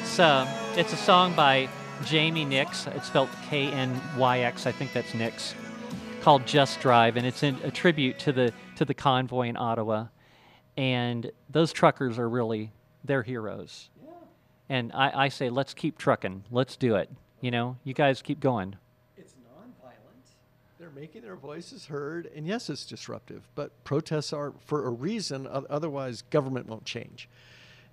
It's uh, it's a song by Jamie Nix. It's spelled K N Y X. I think that's Nix. Called "Just Drive," and it's in, a tribute to the to the convoy in Ottawa. And those truckers are really they're heroes. And I, I say, let's keep trucking. Let's do it. You know, you guys keep going. It's nonviolent. They're making their voices heard, and yes, it's disruptive. But protests are for a reason. Otherwise, government won't change.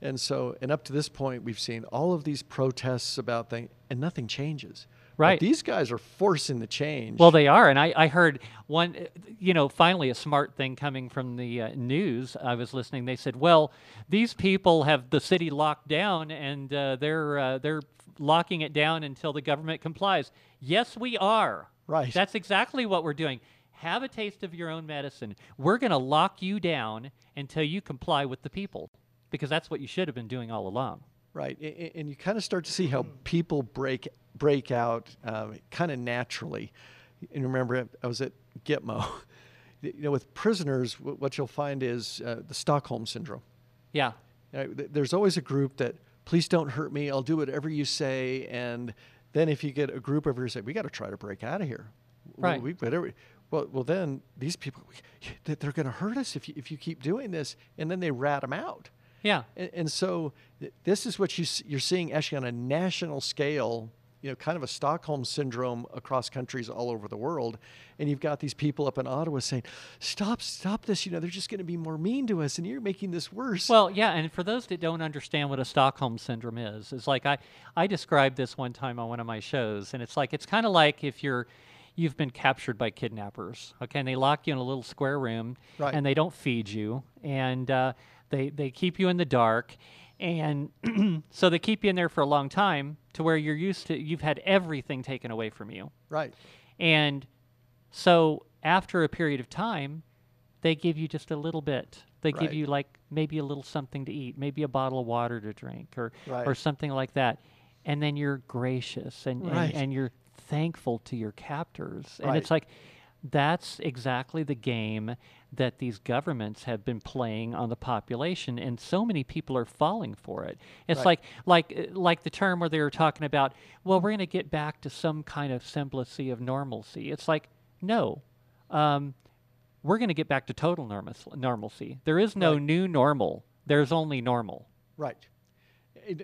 And so, and up to this point, we've seen all of these protests about things, and nothing changes. But Right. these guys are forcing the change. Well, they are, and I, I heard one, you know, finally a smart thing coming from the uh, news. I was listening. They said, "Well, these people have the city locked down, and uh, they're uh, they're locking it down until the government complies." Yes, we are. Right. That's exactly what we're doing. Have a taste of your own medicine. We're going to lock you down until you comply with the people, because that's what you should have been doing all along. Right, and you kind of start to see how people break break out uh, kind of naturally. And remember, I was at Gitmo. You know, with prisoners, what you'll find is uh, the Stockholm syndrome. Yeah. You know, there's always a group that, please don't hurt me. I'll do whatever you say. And then if you get a group over here say, we got to try to break out of here. Well, Right. We, whatever. Well, well, then these people, they- they're going to hurt us if you, if you keep doing this. And then they rat them out. Yeah. And, and so th- this is what you, s- you're seeing actually on a national scale, you know, kind of a Stockholm syndrome across countries all over the world. And you've got these people up in Ottawa saying, stop, stop this. You know, they're just going to be more mean to us and you're making this worse. Well, yeah, and for those that don't understand what a Stockholm syndrome is, it's like I I described this one time on one of my shows, and it's like it's kind of like if you're you've been captured by kidnappers, okay, and they lock you in a little square room, Right. and they don't feed you, and uh, they they keep you in the dark. And so they keep you in there for a long time to where you're used to, you've had everything taken away from you. right. And so after a period of time, they give you just a little bit. They give you like maybe a little something to eat, maybe a bottle of water to drink or or something like that. And then you're gracious and, Right. and, and you're thankful to your captors. And it's like that's exactly the game that these governments have been playing on the population and so many people are falling for it it's Right. like like like the term where they were talking about well we're going to get back to some kind of semblance of normalcy it's like no um, we're going to get back to total normalcy there is no Right. new normal there's only normal Right.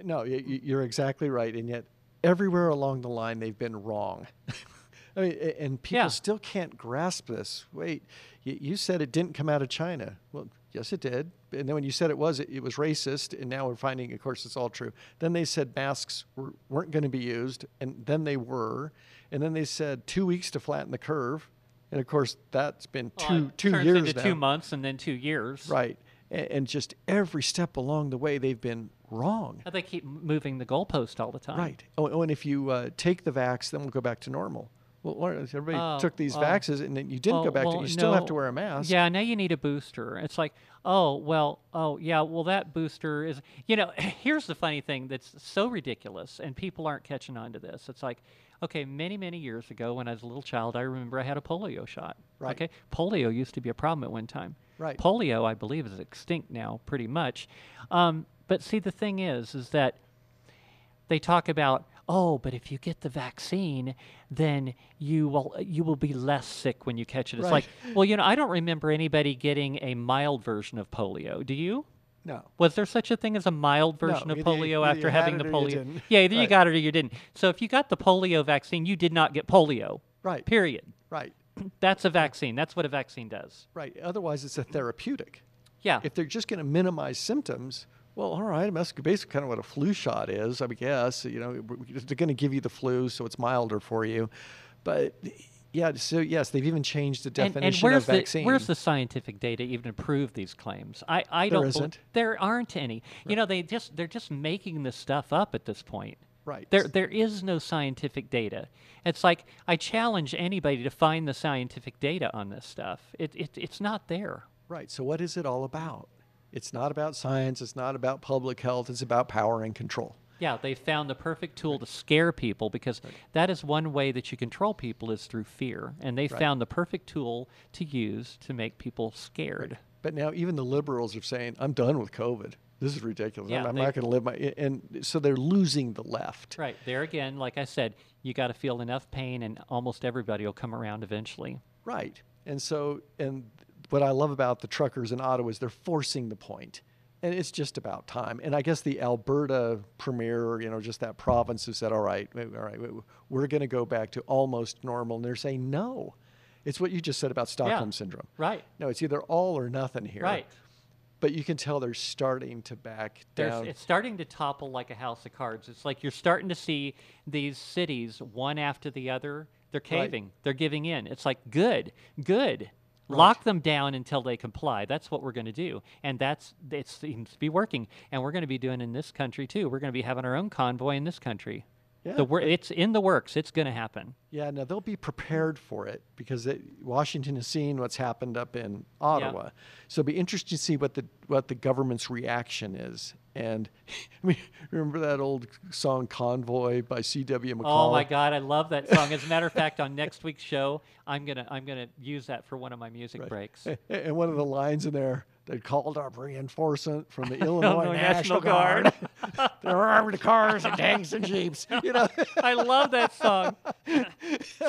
No, you're exactly right. And yet, everywhere along the line, they've been wrong. I mean, and people Yeah. still can't grasp this. Wait, you, you said it didn't come out of China. Well, yes, it did. And then when you said it was, it, it was racist. And now we're finding, of course, it's all true. Then they said masks were, weren't going to be used, and then they were. And then they said two weeks to flatten the curve. And of course, that's been two Well, it two turns years into now. two months and then two years Right. And, and just every step along the way, they've been wrong. they keep moving the goalpost all the time Right. Oh, oh, and if you uh, take the vax, then we'll go back to normal. Well, everybody Oh, took these oh. vaxes and then you didn't Well- go back to well, You still have to wear a mask. Yeah, now you need a booster. It's like, oh, well, oh, yeah, well, that booster is, you know, here's the funny thing that's so ridiculous, and people aren't catching on to this. It's like, okay, many, many years ago when I was a little child, I remember I had a polio shot. Right. Okay, polio used to be a problem at one time. Right. Polio, I believe, is extinct now, pretty much. Um, but see, the thing is, is that they talk about oh but if you get the vaccine then you will you will be less sick when you catch it it's like well you know i don't remember anybody getting a mild version of polio do you No. was there such a thing as a mild version No, of you- polio after you had having the polio didn't. yeah either you got it or you didn't so if you got the polio vaccine you did not get polio Right. period Right. that's a vaccine that's what a vaccine does Right. Otherwise, it's a therapeutic. yeah If they're just going to minimize symptoms, well, all right, that's basically kind of what a flu shot is, I guess. You know, they're going to give you the flu, so it's milder for you. But Yeah. So yes, they've even changed the definition and where's of vaccine. the where's the scientific data even to prove these claims? I, I There don't. isn't. there aren't any. You know, they just they're just making this stuff up at this point. Right. There there is no scientific data. It's like I challenge anybody to find the scientific data on this stuff. It, it it's not there. Right. So what is it all about? It's not about science. It's not about public health. It's about power and control. Yeah, they found the perfect tool to scare people because that is one way that you control people is through fear, and they found the perfect tool to use to make people scared. But now even the liberals are saying, "I'm done with COVID. This is ridiculous. I'm, I'm they- not going to live my." And so they're losing the left. Right. There again, like I said, you got to feel enough pain, and almost everybody will come around eventually. Right. And so, and what I love about the truckers in Ottawa is they're forcing the point, and it's just about time. And I guess the Alberta premier, you know, just that province, has said, all right, all right, we're going to go back to almost normal." And they're saying, "No." It's what you just said about Stockholm syndrome. Right. No, it's either all or nothing here. Right. But you can tell they're starting to back There's, down. it's starting to topple like a house of cards. It's like you're starting to see these cities one after the other. They're caving. They're giving in. It's like good, good. Lock them down until they comply. That's what we're going to do, and that's it seems to be working. And we're going to be doing in this country too. We're going to be having our own convoy in this country. Yeah. The wor- it's in the works. It's going to happen. Yeah, no, they'll be prepared for it because it, Washington has seen what's happened up in Ottawa. So it'll be interesting to see what the what the government's reaction is. And I mean, remember that old song "Convoy" by C.W. McCall? Oh my God, I love that song. As a matter of fact, on next week's show, I'm gonna I'm gonna use that for one of my music breaks. And one of the lines in there, they called up reinforcement from the Illinois, National, National Guard. there are armored cars and tanks and jeeps. You know, I love that song.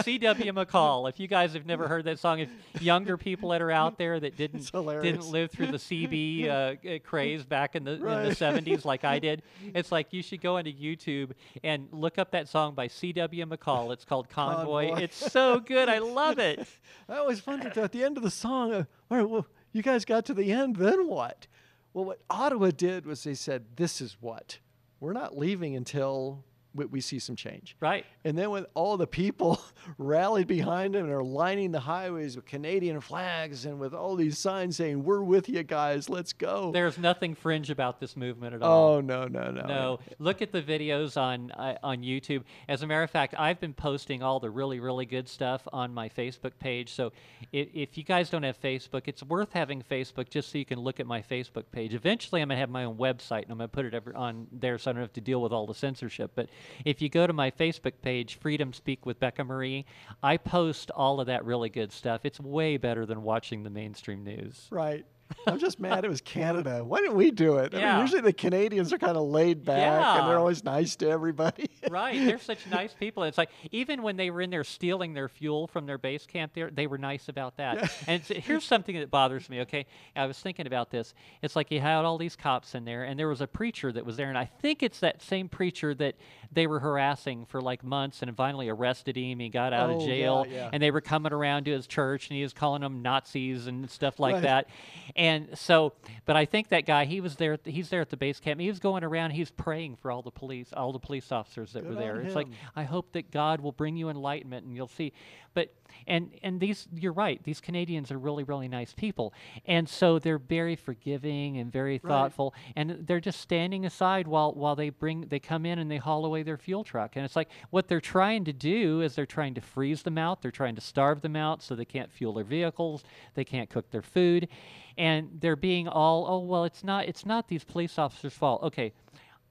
C.W. McCall. If you guys have never heard that song, if younger people that are out there that didn't didn't live through the CB uh, uh, craze back in the in the 70s like I did, it's like you should go into YouTube and look up that song by C.W. McCall. It's called Convoy. Convoy. It's so good. I love it. I always wondered at the end of the song, uh, all right, well, you guys got to the end, then what? Well, what Ottawa did was they said, this is what. We're not leaving until we, we see some change. Right. And then when all the people rallied behind him and are lining the highways with Canadian flags and with all these signs saying, we're with you guys, let's go. There's nothing fringe about this movement at all. oh, no, no, no. No, look at the videos on uh, on YouTube. As a matter of fact, I've been posting all the really really good stuff on my Facebook page. So if, if you guys don't have Facebook, it's worth having Facebook just so you can look at my Facebook page. Eventually, I'm gonna have my own website and I'm gonna put it on there so I don't have to deal with all the censorship. But if you go to my Facebook page, Freedom Speak with Becca Marie, I post all of that really good stuff. It's way better than watching the mainstream news. Right. I'm just mad it was Canada. Why didn't we do it? I mean, usually the Canadians are kind of laid back and they're always nice to everybody. right. They're such nice people. It's like even when they were in there stealing their fuel from their base camp, there they were nice about that. And it's, here's something that bothers me. Okay, I was thinking about this. It's like you had all these cops in there, and there was a preacher that was there, and I think it's that same preacher that they were harassing for like months, and finally arrested him. He got out Oh, of jail, yeah. and they were coming around to his church, and he was calling them Nazis and stuff like Right. that. And so, but I think that guy, he was there. the- He's there at the base camp. He was going around. He's praying for all the police, all the police officers that Good were there. It's like. I hope that God will bring you enlightenment, and you'll see. But and and these, you're right. These Canadians are really really nice people, and so they're very forgiving and very thoughtful, and they're just standing aside while while they bring they come in and they haul away their fuel truck. And it's like what they're trying to do is they're trying to freeze them out. They're trying to starve them out so they can't fuel their vehicles. They can't cook their food, and they're being all oh well it's not it's not these police officers' fault. Okay.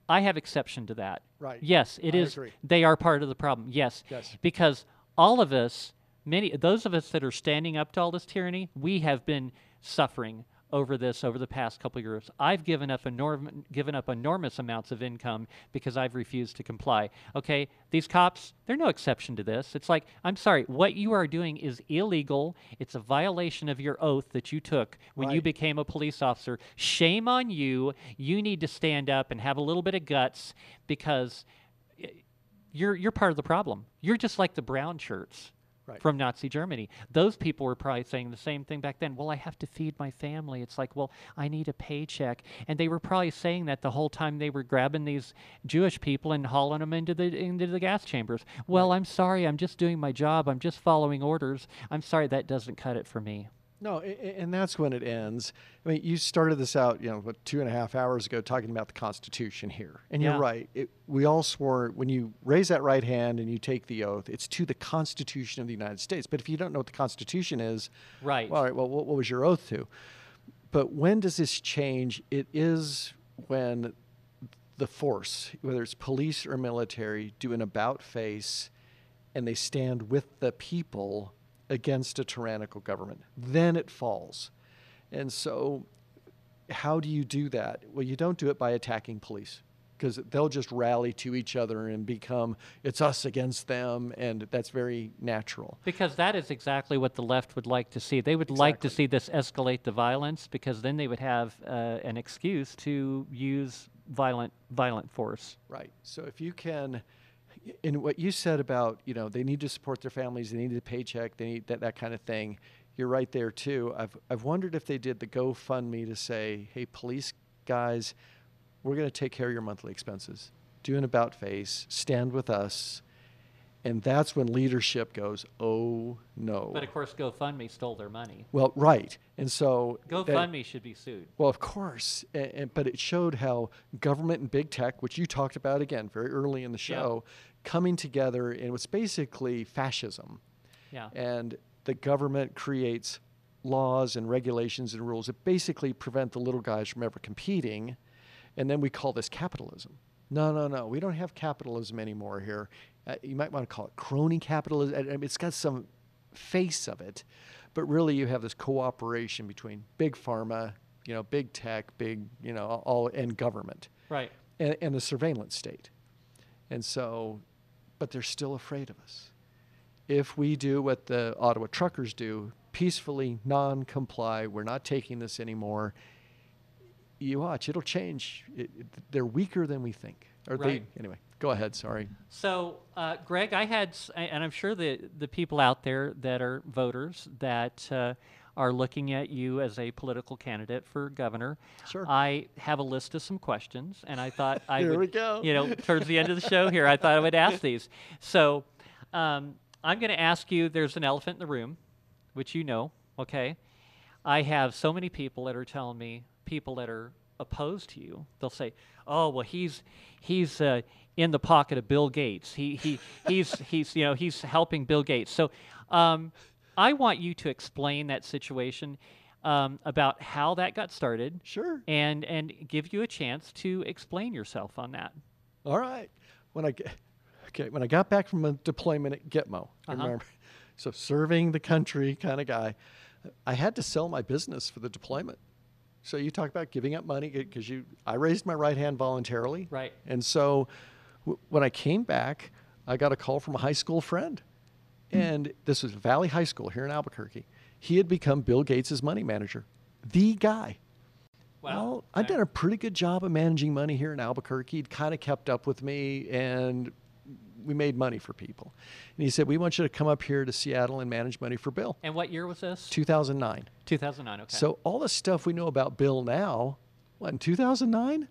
I have exception to that. Right. Yes, it I is. agree. They are part of the problem. Yes. Yes. Because all of us, many those of us that are standing up to all this tyranny, we have been suffering over this over the past couple of years. I've given up enorm- given up enormous amounts of income because I've refused to comply. Okay, these cops, they're no exception to this. It's like, I'm sorry, what you are doing is illegal. It's a violation of your oath that you took when you became a police officer. Shame on you. You need to stand up and have a little bit of guts because you're you're part of the problem. You're just like the brown shirts. Right. from Nazi Germany. Those people were probably saying the same thing back then. Well, I have to feed my family. It's like, well, I need a paycheck. And they were probably saying that the whole time they were grabbing these Jewish people and hauling them into the into the gas chambers. Well, I'm sorry, I'm just doing my job. I'm just following orders. I'm sorry that doesn't cut it for me. No, and that's when it ends. I mean, you started this out, you know, what, two and a half hours ago, talking about the Constitution here, and Yeah. you're right. It, we all swore when you raise that right hand and you take the oath, it's to the Constitution of the United States. But if you don't know what the Constitution is, Right. well, all right, well, what, what was your oath to? But when does this change? It is when the force, whether it's police or military, do an about face and they stand with the people against a tyrannical government. Then it falls. And so, how do you do that? Well, you don't do it by attacking police because they'll just rally to each other and become it's us against them, and that's very natural. Because that is exactly what the left would like to see. They would like to see this escalate the violence because then they would have uh, an excuse to use violent violent force. Right. So if you can, in what you said about, you know, they need to support their families, they need a paycheck, they need that, that kind of thing. You're right there too. I've, I've wondered if they did the GoFundMe to say, hey, police guys, we're going to take care of your monthly expenses. Do an about face, stand with us. And that's when leadership goes, oh no. But of course, GoFundMe stole their money. well, right. And so GoFundMe should be sued. well, of course, and, and, but it showed how government and big tech, which you talked about again very early in the Yeah. Coming together in what's basically fascism. Yeah. And the government creates laws and regulations and rules that basically prevent the little guys from ever competing. And then we call this capitalism. No, no, no. We don't have capitalism anymore here. Uh, you might want to call it crony capitalism. I mean, it's got some face of it, but really you have this cooperation between big pharma, you know, big tech, big, you know, all and government Right. and, and the surveillance state. And so, but they're still afraid of us. If we do what the Ottawa truckers do, peacefully non comply, we're not taking this anymore, you watch, it'll change. It, it- they're weaker than we think. Or Right. they, anyway, go ahead, sorry. So, uh, Greg, I had, and I'm sure the the people out there that are voters that uh, are looking at you as a political candidate for governor. Sure. I have a list of some questions, and I thought I Here would, we go. you know, towards the end of the show here, I thought I would ask these. So, um, I'm going to ask you. There's an elephant in the room, which you know. Okay. I have so many people that are telling me people that are opposed to you. They'll say, "Oh, well, he's he's uh, in the pocket of Bill Gates. He he he's he's you know he's helping Bill Gates." So, um, I want you to explain that situation um, about how that got started, Sure. and and give you a chance to explain yourself on that. All right. When I, ge- okay, when I got back from a deployment at Gitmo, Uh-huh. remember, so serving the country kind of guy, I had to sell my business for the deployment. So you talk about giving up money because you, I raised my right hand voluntarily, Right. And so, w- when I came back, I got a call from a high school friend, and this was Valley High School here in Albuquerque. He had become Bill Gates' money manager, the guy. Well, I'd done a pretty good job of managing money here in Albuquerque. He'd kind of kept up with me, and we made money for people. And he said, "We want you to come up here to Seattle and manage money for Bill." And what year was this? 2009. 2009. Okay. So all the stuff we know about Bill now, what in 2009?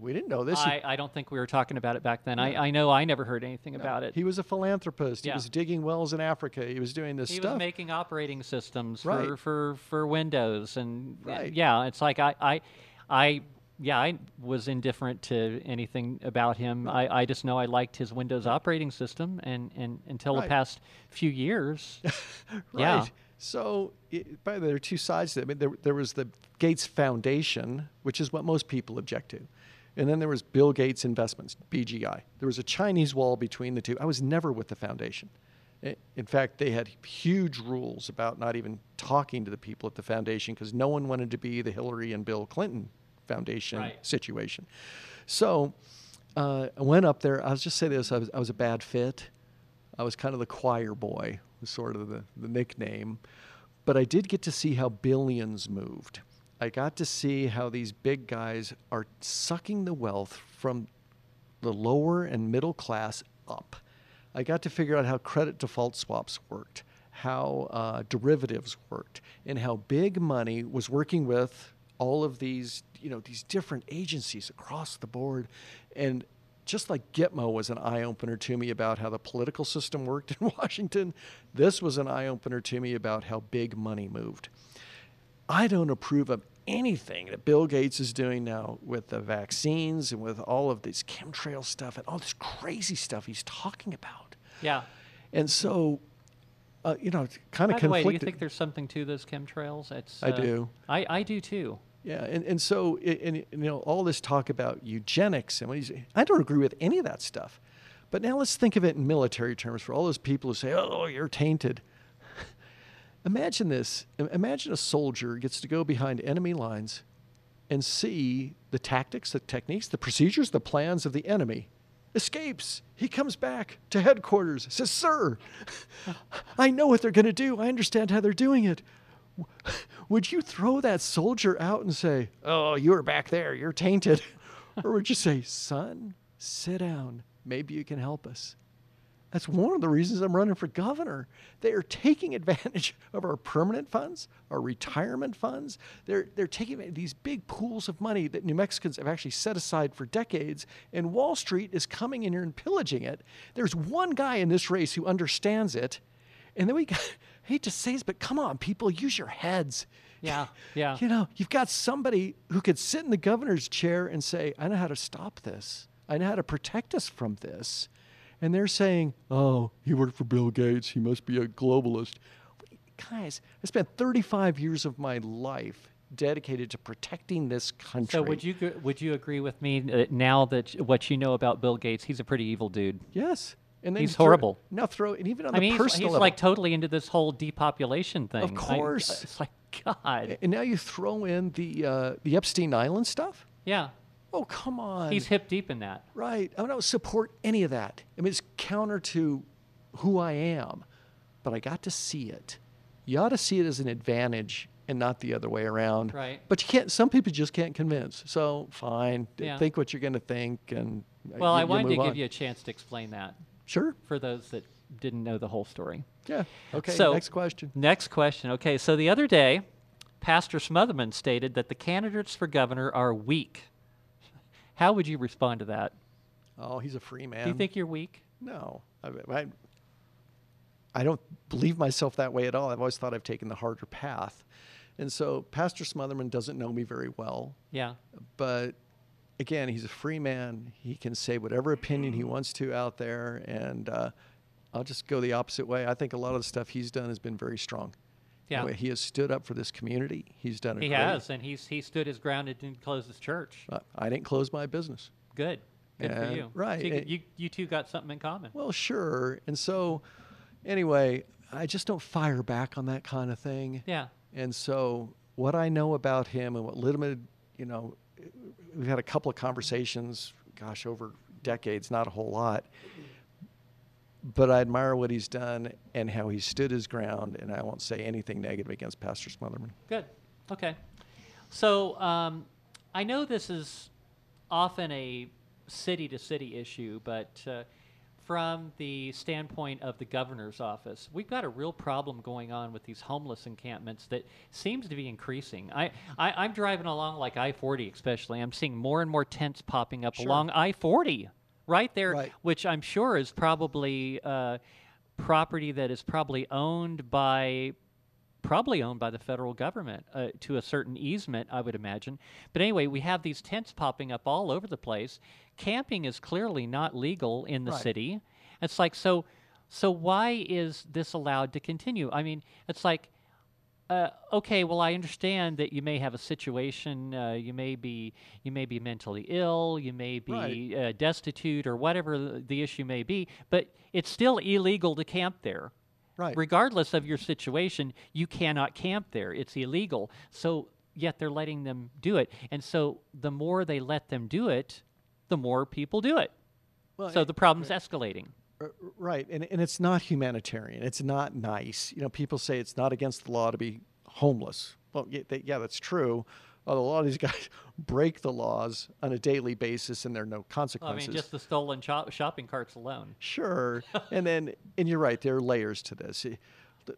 We didn't know this. I, I don't think we were talking about it back then. I, I know I never heard anything about it. He was a philanthropist. Yeah. He was digging wells in Africa. He was doing this he stuff. He was making operating systems for, Right. for, for Windows and Right. yeah, it's like I, I, I yeah, I was indifferent to anything about him. I, I just know I liked his Windows operating system and, and until the past few years. right. Yeah. So, it, by the way, there are two sides to it. I mean, there, there was the Gates Foundation, which is what most people object to. And then there was Bill Gates Investments, BGI. There was a Chinese wall between the two. I was never with the foundation. In fact, they had huge rules about not even talking to the people at the foundation because no one wanted to be the Hillary and Bill Clinton Foundation Right. situation. So uh, I went up there. I'll just say this I was, I was a bad fit. I was kind of the choir boy, was sort of the, the nickname. But I did get to see how billions moved. I got to see how these big guys are sucking the wealth from the lower and middle class up. I got to figure out how credit default swaps worked, how uh, derivatives worked and how big money was working with all of these, you know, these different agencies across the board. And just like Gitmo was an eye opener to me about how the political system worked in Washington, this was an eye opener to me about how big money moved. I don't approve of anything that Bill Gates is doing now with the vaccines and with all of this chemtrail stuff and all this crazy stuff he's talking about. Yeah. And so, uh, you know, kind By of the way, do you think there's something to those chemtrails? It's, I uh, do. I, I do too. Yeah, and, and so i- and, you know all this talk about eugenics and what he's, I don't agree with any of that stuff. But now let's think of it in military terms for all those people who say, "Oh, you're tainted." Imagine this. Imagine a soldier gets to go behind enemy lines and see the tactics, the techniques, the procedures, the plans of the enemy. Escapes. He comes back to headquarters. Says, "Sir, I know what they're going to do. I understand how they're doing it. Would you throw that soldier out and say, "Oh, you were back there. You're tainted," or would you say, "Son, sit down. Maybe you can help us"? That's one of the reasons I'm running for governor. They are taking advantage of our permanent funds, our retirement funds. They're, they're taking these big pools of money that New Mexicans have actually set aside for decades, and Wall Street is coming in here and pillaging it. There's one guy in this race who understands it, and then we got, I hate to say this, but come on, people, use your heads. Yeah, yeah. You know, you've got somebody who could sit in the governor's chair and say, I know how to stop this. I know how to protect us from this. And they're saying, oh, he worked for Bill Gates. He must be a globalist. Guys, I spent 35 years of my life dedicated to protecting this country. So would you would you agree with me that now that what you know about Bill Gates, he's a pretty evil dude. Yes. And then He's throw- horrible. Now throw, and even on I the mean, he's, personal he's level. like totally into this whole depopulation thing. Of course. it's like God. and now you throw in the uh, the Epstein Island stuff. Yeah, Oh, come on. he's hip deep in that. Right. I don't support any of that. I mean, it's counter to who I am, but I got to see it. You ought to see it as an advantage and not the other way around. Right. But you can't. Some people just can't convince. So fine, Yeah. think what you're going to think, and uh, Well, you- I wanted to move give on. you a chance to explain that Sure. for those that didn't know the whole story. Yeah. Okay. So- next question. Next question. Okay, so the other day, Pastor Smothermon stated that the candidates for governor are weak. How would you respond to that? Oh, he's a free man. Do you think you're weak? No, I, I, I don't believe myself that way at all. I've always thought I've taken the harder path, and so Pastor Smothermon doesn't know me very well. Yeah. but again, he's a free man. He can say whatever opinion he wants to out there, and uh, I'll just go the opposite way. I think a lot of the stuff he's done has been very strong. Yeah. He has stood up for this community. He's done it. He great- has, and he's he stood his ground and didn't close his church. Uh, I didn't close my business. Good. Good for you. right, So you, and- you, you two got something in common. Well, sure. And so, anyway, I just don't fire back on that kind of thing. Yeah. And so, what I know about him and what limited, you know, we've had a couple of conversations, gosh, over decades, not a whole lot. But I admire what he's done and how he stood his ground, and I won't say anything negative against Pastor Smothermon. Good. Okay. So um, I know this is often a city to city issue, but uh, from the standpoint of the governor's office, we've got a real problem going on with these homeless encampments that seems to be increasing. I, I, I'm driving along like I 40, especially. I'm seeing more and more tents popping up Sure. along I 40 right there, Right. which I'm sure is probably. Uh, property that is probably owned by probably owned by the federal government uh, to a certain easement, I would imagine. But anyway, we have these tents popping up all over the place. Camping is clearly not legal in the Right. city. It's like so. So why is this allowed to continue? I mean, it's like. Uh, okay, well, I understand that you may have a situation. Uh, you may be you may be mentally ill. You may be Right. uh, destitute, or whatever the, the issue may be. But it's still illegal to camp there Right. regardless of your situation, you cannot camp there. It's illegal. So, yet they're letting them do it. And so, the more they let them do it, the more people do it. Well, So, it- the problem's escalating. Uh, r- Right, and and it's not humanitarian. It's not nice. You know, people say it's not against the law to be homeless. Well, yeah, they, yeah that's true. Although a lot of these guys break the laws on a daily basis, and there are no consequences. I mean, just the stolen shop- shopping carts alone. Sure, and then and you're right. There are layers to this.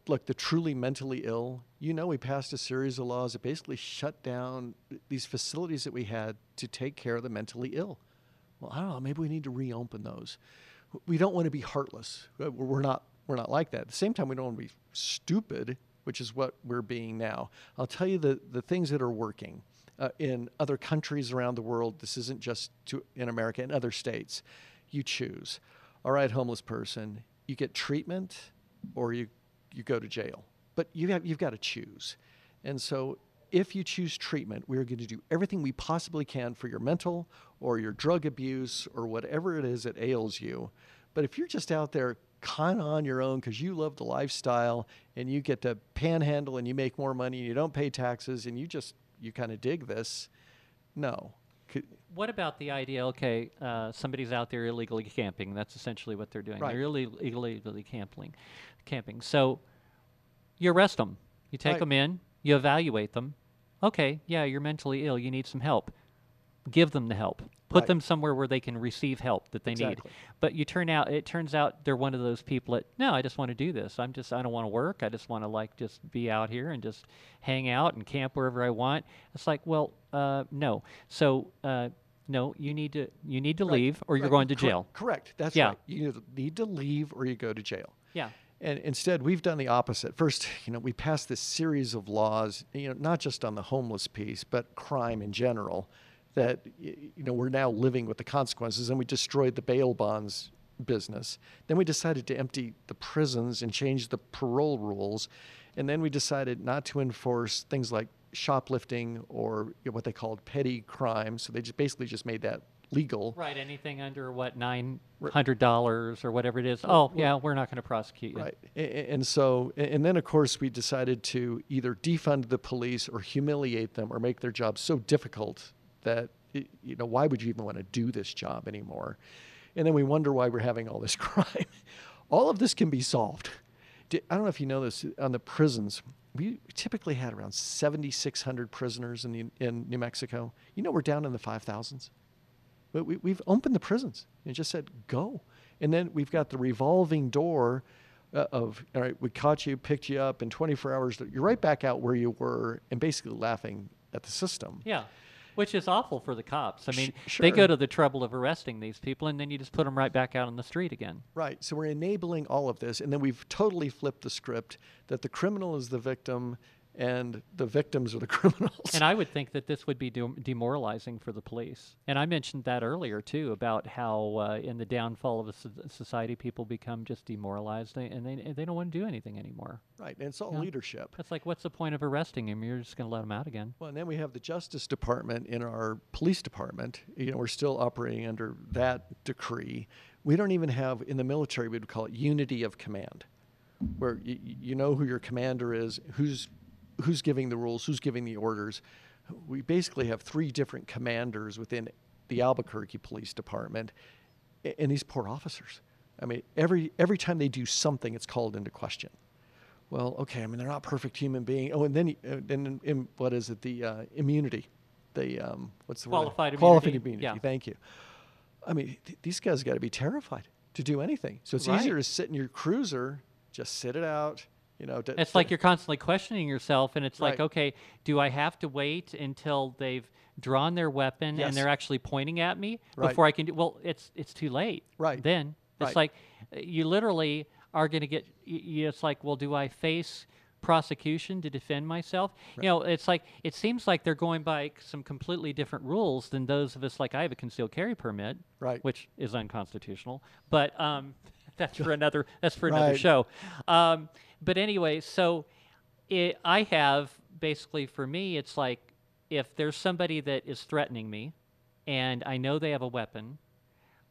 Look, the truly mentally ill, you know, we passed a series of laws that basically shut down these facilities that we had to take care of the mentally ill. Well, I don't know. Maybe we need to reopen those. We don't want to be heartless. Uh, We're not. We're not like that. At the same time, we don't want to be stupid, which is what we're being now. I'll tell you the the things that are working uh, in other countries around the world. This isn't just to, in America. In other states, you choose. All right, homeless person, you get treatment, or you you go to jail. But you have you've got to choose. And so if you choose treatment, we're going to do everything we possibly can for your mental or your drug abuse or whatever it is that ails you. But if you're just out there kind of on your own because you love the lifestyle and you get to panhandle and you make more money and you don't pay taxes and you just you kind of dig this, no. What about the idea? Okay, uh, somebody's out there illegally camping. That's essentially what they're doing. Right. They're illeg- illegally camping. Camping. So you arrest them. You take Right. them in. You evaluate them. Okay, yeah, you're mentally ill. You need some help. Give them the help. Put Right. them somewhere where they can receive help that they Exactly. need. But you turn out, it turns out they're one of those people that no, I just want to do this. I'm just, I don't want to work. I just want to like just be out here and just hang out and camp wherever I want. It's like, well, uh, no. So uh, no, you need to, you need to Right, leave, or you're right, going to jail. Correct. That's Yeah. right. You need to leave or you go to jail. Yeah. And instead, we've done the opposite. First, you know, we passed this series of laws, you know, not just on the homeless piece, but crime in general, that, you know, we're now living with the consequences. And we destroyed the bail bonds business. Then we decided to empty the prisons and change the parole rules. And then we decided not to enforce things like shoplifting or you know, what they called petty crime. So they just basically just made that legal. Right. Anything under what nine hundred dollars or whatever it is. Oh, yeah, we're not going to prosecute you. Right. And so, and then of course, we decided to either defund the police or humiliate them or make their job so difficult that, you know, why would you even want to do this job anymore? And then we wonder why we're having all this crime. all of this can be solved. I don't know if you know this on the prisons. We typically had around 7,600 prisoners in, the, in New Mexico. You know, we're down in the 5,000s. But we, we've opened the prisons and just said, go. And then we've got the revolving door uh, of, all right, we caught you, picked you up in 24 hours. You're right back out where you were and basically laughing at the system. Yeah. Which is awful for the cops. I Sh- mean, they go to the trouble of arresting these people, and then you just put them right back out on the street again. Right. So we're enabling all of this. And then we've totally flipped the script that the criminal is the victim and the victims are the criminals. And I would think that this would be dem- demoralizing for the police. And I mentioned that earlier too about how uh, in the downfall of a so- society, people become just demoralized and they and they don't want to do anything anymore. right. And it's all leadership. That's like, what's the point of arresting him? You're just going to let him out again. Well, and then we have the Justice Department in our police department. You know, we're still operating under that decree. We don't even have in the military. We'd call it unity of command, where you, you know who your commander is, who's who's giving the rules, who's giving the orders. We basically have three different commanders within the Albuquerque Police Department, and these poor officers. I mean, every every time they do something, it's called into question well, okay, I mean, they're not perfect human beings. Oh, and then, uh, in, what is it? The uh, immunity. The, um, what's the Qualified word? Qualified immunity, immunity. yeah. Thank you. I mean, th- these guys got to be terrified to do anything. So it's easier to sit in your cruiser, just sit it out, you know. To, It's to- like you're constantly questioning yourself, and it's like, okay, do I have to wait until they've drawn their weapon Yes. and they're actually pointing at me Right. before I can do? Well, it's it's too late. Right. Then it's Right. like you literally are going to get. y- y- It's like, well, do I face prosecution to defend myself? You know, it's like it seems like they're going by some completely different rules than those of us. Like I have a concealed carry permit, Right. which is unconstitutional, but um, that's for another. That's for another Right. show. Um, but anyway, so it, I have basically for me, it's like if there's somebody that is threatening me, and I know they have a weapon,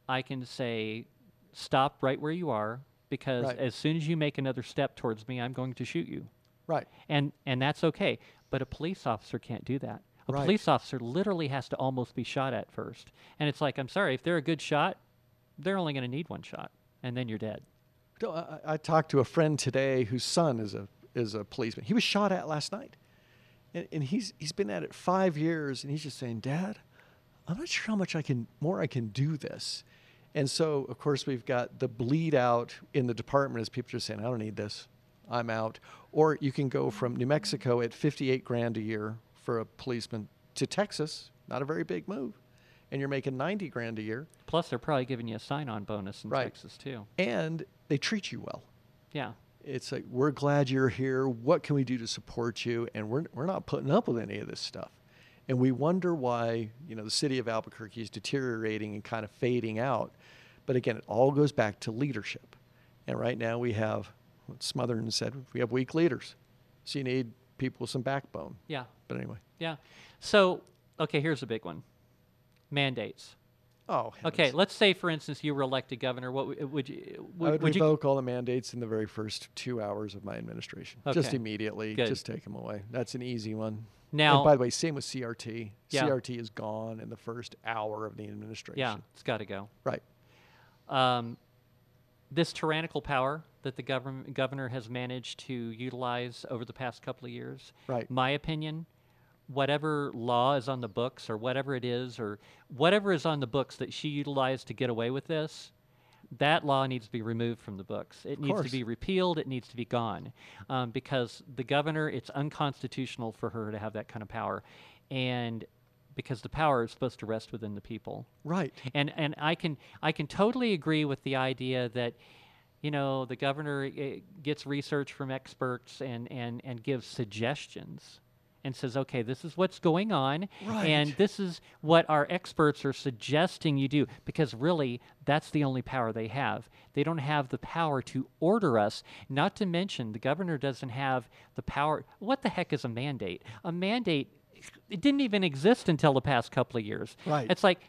I can say, "Stop right where you are." Because Right. as soon as you make another step towards me, I'm going to shoot you right. and and that's okay. But a police officer can't do that. A Right. police officer literally has to almost be shot at first, and it's like I'm sorry if they're a good shot, they're only going to need one shot, and then you're dead. I- I talked to a friend today whose son is a is a policeman. He was shot at last night, and, and he's he's been at it five years, and he's just saying, "Dad, I'm not sure how much I can more I can do this." And so, of course, we've got the bleed out in the department as people are saying, "I don't need this. I'm out. Or you can go from New Mexico at 58 grand a year for a policeman to Texas, not a very big move, and you're making 90 grand a year, Plus, they're probably giving you a sign-on bonus in Right. Texas too. and they treat you well. Yeah. It's like we're glad you're here. What can we do to support you? And we're we're not putting up with any of this stuff. And we wonder why you know the city of Albuquerque is deteriorating and kind of fading out. But again, it all goes back to leadership. And right now we have what Smothermon said we have weak leaders, so you need people with some backbone. Yeah. But anyway, Yeah. So, okay, here's a big one. Mandates. Oh Okay, let's say, for instance, you were elected governor. What w- would you? I Would, would, would you? revoke all the mandates in the very first two hours of my administration. Just immediately, Good. just take them away. That's an easy one. Now- and by the way, same with CRT. Yeah. CRT is gone in the first hour of the administration. Yeah, it's got to go. Right. Um, this tyrannical power that the government governor has managed to utilize over the past couple of years. Right. My opinion, whatever law is on the books or whatever it is or whatever is on the books that she utilized to get away with this, that law needs to be removed from the books. It needs to be repealed. It needs to be gone um, because the governor, it's unconstitutional for her to have that kind of power, and because the power is supposed to rest within the people Right. and and I can I can totally agree with the idea that you know the governor uh, gets research from experts and and and gives suggestions and says okay this is what's going on and this is what our experts are suggesting you do because really that's the only power they have they don't have the power to order us not to mention the governor doesn't have the power what the heck is a mandate a mandate it didn't even exist until the past couple of years Right. it's like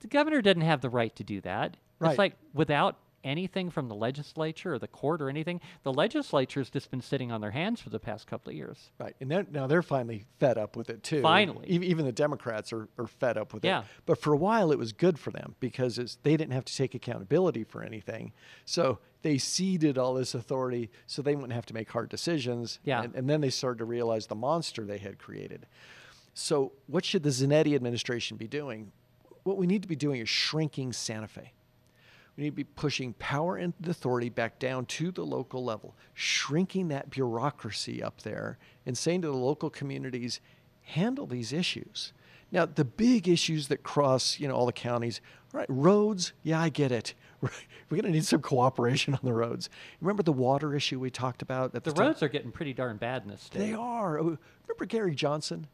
the governor doesn't have the right to do that. Right. It's like without anything from the legislature or the court or anything, the legislature's just been sitting on their hands for the past couple of years. Right. And they're, now they're finally fed up with it too. Finally. Even, even the Democrats are, are fed up with Yeah. it. But for a while, it was good for them because it's, they didn't have to take accountability for anything. So they ceded all this authority so they wouldn't have to make hard decisions. Yeah. And, and then they started to realize the monster they had created. So, what should the Zanetti administration be doing? What we need to be doing is shrinking Santa Fe. We need to be pushing power and authority back down to the local level, shrinking that bureaucracy up there, and saying to the local communities, handle these issues. Now, the big issues that cross, you know, all the counties, all right, roads, yeah, I get it. We're going to need some cooperation on the roads. Remember the water issue we talked about at The the, roads are getting pretty darn bad in this state. They are. Oh, Remember Gary Johnson?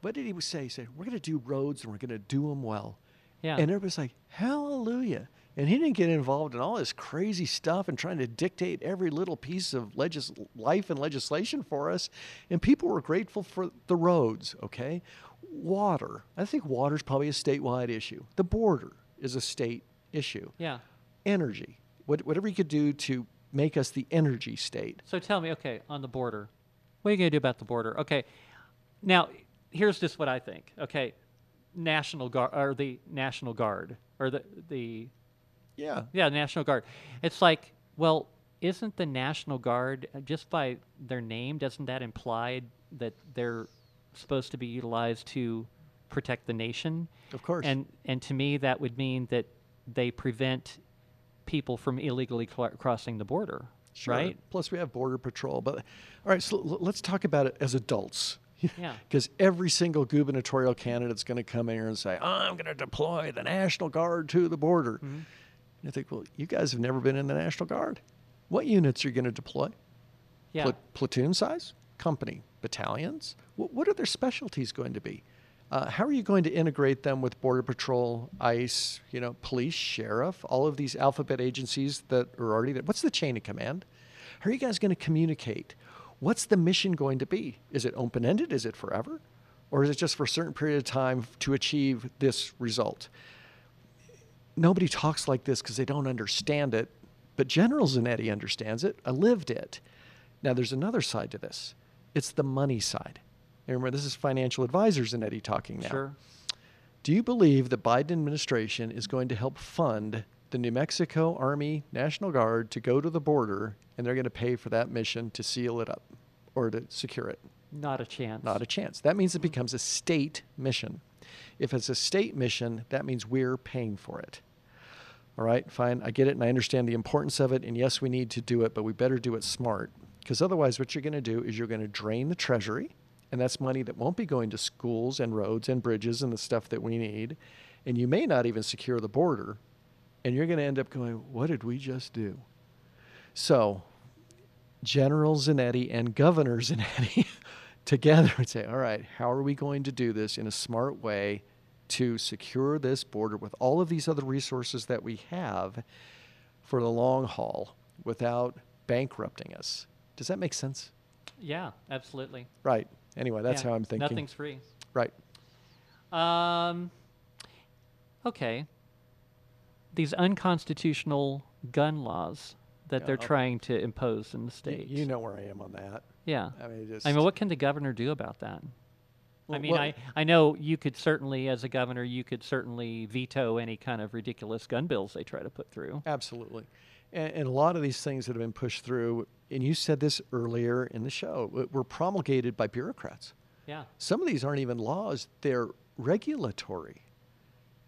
What did he say? He said, We're going to do roads and we're going to do them well. Yeah. And everybody's like, Hallelujah. And he didn't get involved in all this crazy stuff and trying to dictate every little piece of legis- life and legislation for us. And people were grateful for the roads, okay? Water. I think water's probably a statewide issue. The border is a state issue. Yeah. Energy. What, whatever you could do to make us the energy state. So tell me, okay, on the border, what are you going to do about the border? Okay, now here's just what I think. Okay, National Guard or the National Guard or the the Yeah. yeah National Guard. It's like, well, isn't the National Guard uh, just by their name doesn't that imply that they're supposed to be utilized to protect the nation? Of course. And and to me that would mean that they prevent people from illegally cl- crossing the border, Sure. right? Plus, we have border patrol. But all right, so l- let's talk about it as adults. Yeah. Because every single gubernatorial candidate's going to come in here and say, "I'm going to deploy the National Guard to the border." Mm-hmm. And I think, well, you guys have never been in the National Guard. What units are you going to deploy? Yeah. Pla- platoon size, company, battalions. What, what are their specialties going to be? Uh, how are you going to integrate them with Border Patrol, ICE, you know, police, sheriff, all of these alphabet agencies that are already there? What's the chain of command? How are you guys going to communicate? What's the mission going to be? Is it open ended? Is it forever? Or is it just for a certain period of time to achieve this result? Nobody talks like this because they don't understand it. But General Zanetti understands it. I lived it. Now, there's another side to this. It's the money side. And remember, this is financial advisor Zanetti talking now. Sure. Do you believe the Biden administration is going to help fund the New Mexico Army National Guard to go to the border and they're going to pay for that mission to seal it up or to secure it? Not a chance. Not a chance. That means it becomes a state mission. If it's a state mission, that means we're paying for it. All right, fine. I get it and I understand the importance of it. And yes, we need to do it, but we better do it smart. Because otherwise, what you're going to do is you're going to drain the treasury, and that's money that won't be going to schools and roads and bridges and the stuff that we need. And you may not even secure the border, and you're going to end up going, What did we just do? So, General Zanetti and Governor Zanetti together would say, All right, how are we going to do this in a smart way to secure this border with all of these other resources that we have for the long haul without bankrupting us? Does that make sense? Yeah, absolutely. Right. Anyway, that's Yeah, how I'm thinking. Nothing's free. Right. Um, okay. These unconstitutional gun laws that they're Yeah. trying to impose in the Y- states. You know where I am on that. Yeah. I mean, just, I mean, what can the governor do about that? I mean, well- I, I know you could certainly, as a governor, you could certainly veto any kind of ridiculous gun bills they try to put through. Absolutely. And, and a lot of these things that have been pushed through, and you said this earlier in the show, were promulgated by bureaucrats. Yeah. Some of these aren't even laws, they're regulatory.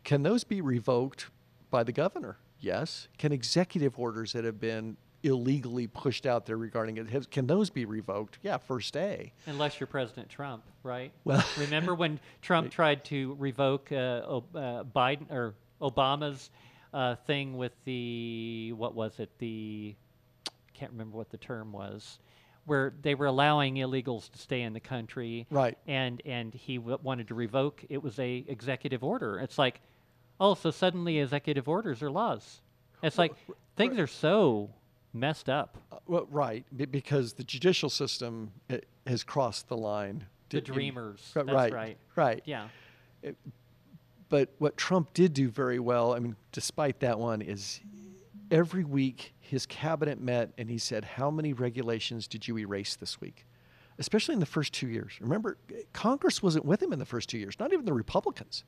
Can those be revoked by the governor? Yes. Can executive orders that have been illegally pushed out there regarding it, can those be revoked? Yeah, first day. Unless you're President Trump, right? Well- remember when Trump tried to revoke uh, uh, Biden or Obama's uh, thing with the what was it? The can't remember what the term was, where they were allowing illegals to stay in the country, Right. And and he w- wanted to revoke. It was a executive order. It's like, oh, so suddenly executive orders are laws. It's like things are so messed up. Uh, well, right, be- because the judicial system uh, has crossed the line. The in- dreamers. That's right, right. right. Yeah. But what Trump did do very well, I mean, despite that one, is every week his cabinet met and he said, How many regulations did you erase this week? Especially in the first two years. Remember, Congress wasn't with him in the first two years, not even the Republicans.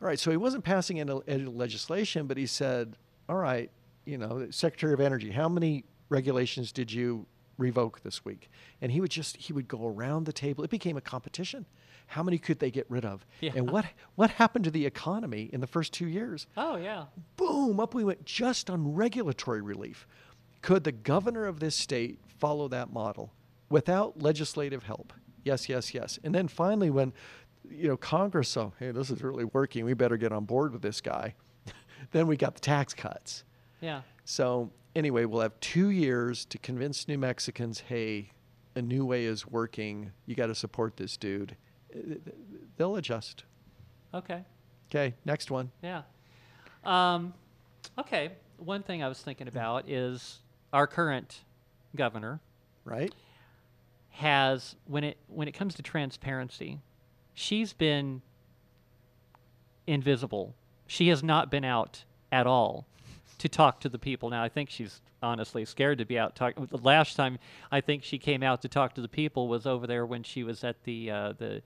All right, so he wasn't passing any legislation, but he said, All right, you know, Secretary of Energy, how many regulations did you revoke this week? And he would just he would go around the table. It became a competition. How many could they get rid of? Yeah. And what what happened to the economy in the first two years? Oh yeah. Boom, up we went just on regulatory relief. Could the governor of this state follow that model without legislative help? Yes, yes, yes. And then finally, when you know Congress saw, hey, this is really working, we better get on board with this guy. then we got the tax cuts. Yeah. So anyway, we'll have two years to convince New Mexicans, hey, a new way is working. You got to support this dude. They'll adjust. Okay. Okay, next one. Yeah. Um, okay. One thing I was thinking about is our current governor Right? has when it when it comes to transparency, she's been invisible. She has not been out at all to talk to the people. Now I think she's honestly scared to be out talking. The last time I think she came out to talk to the people was over there when she was at the uh, the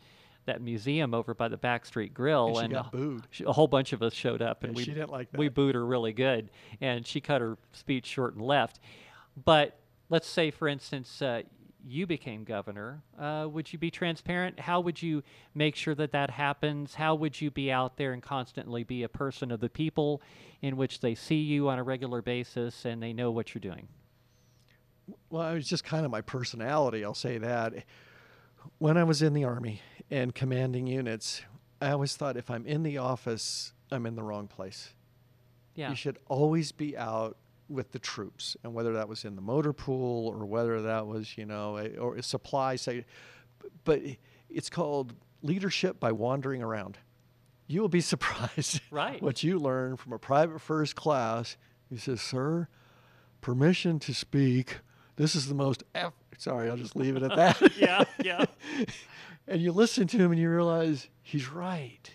that museum over by the Backstreet Grill, And she got a- a whole bunch of us showed up, and Yeah, we she didn't like we booed her really good, and she cut her speech short and left. But let's say, for instance, uh, you became governor. Uh, would you be transparent? How would you make sure that that happens? How would you be out there and constantly be a person of the people, in which they see you on a regular basis and they know what you're doing? Well, it was just kind of my personality, I'll say that. When I was in the Army and commanding units, I always thought if I'm in the office, I'm in the wrong place. Yeah. You should always be out with the troops, and whether that was in the motor pool or whether that was, you know, a, or a supply say, but it's called leadership by wandering around. You will be surprised Right. what you learn from a private first class. He says, "Sir, permission to speak. This is the most F." Sorry, I'll just leave it at that. yeah, yeah. and you listen to him and you realize he's right.